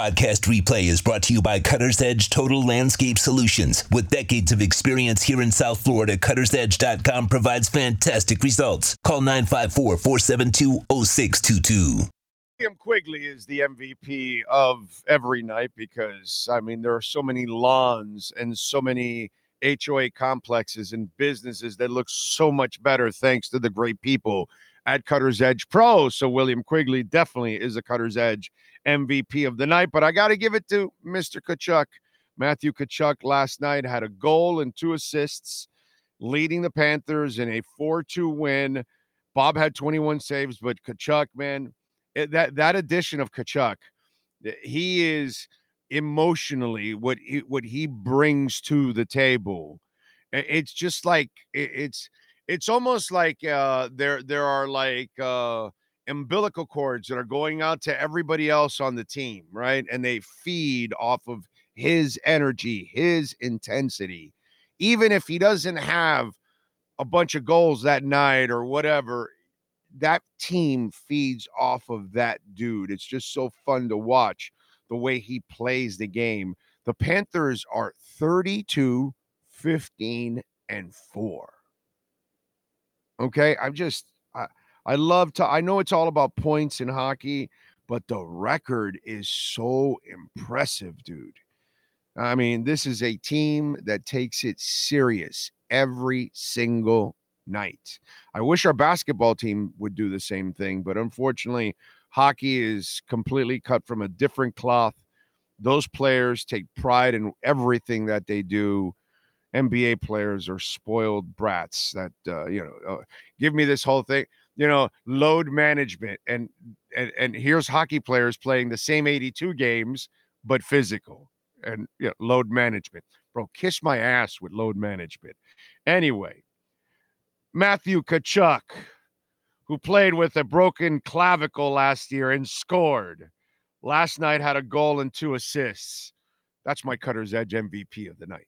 podcast replay is brought to you by Cutter's Edge Total Landscape Solutions. With decades of experience here in South Florida, cuttersedge.com provides fantastic results. Call 954 472 0622. William Quigley is the MVP of every night because, I mean, there are so many lawns and so many HOA complexes and businesses that look so much better thanks to the great people at Cutter's Edge Pro. So William Quigley definitely is a Cutter's Edge MVP of the night. But I got to give it to Mr. Tkachuk. Matthew Tkachuk last night had a goal and two assists, leading the Panthers in a 4-2 win. Bob had 21 saves, but Tkachuk, man, it, that that addition of Tkachuk, eh, he is emotionally what he, what he brings to the table. Eh, it's just like it's it's almost like uh, there there are like uh, umbilical cords that are going out to everybody else on the team, right? And they feed off of his energy, his intensity. Even if he doesn't have a bunch of goals that night or whatever, that team feeds off of that dude. It's just so fun to watch the way he plays the game. The Panthers are 32, 15, and 4. Okay. I'm just, I, I love to, I know it's all about points in hockey, but the record is so impressive, dude. I mean, this is a team that takes it serious every single night. I wish our basketball team would do the same thing, but unfortunately, hockey is completely cut from a different cloth. Those players take pride in everything that they do. NBA players are spoiled brats that uh, you know uh, give me this whole thing you know load management and, and and here's hockey players playing the same 82 games but physical and you know, load management. Bro kiss my ass with load management. Anyway Matthew Tkachuk who played with a broken clavicle last year and scored. Last night had a goal and two assists. That's my cutter's edge MVP of the night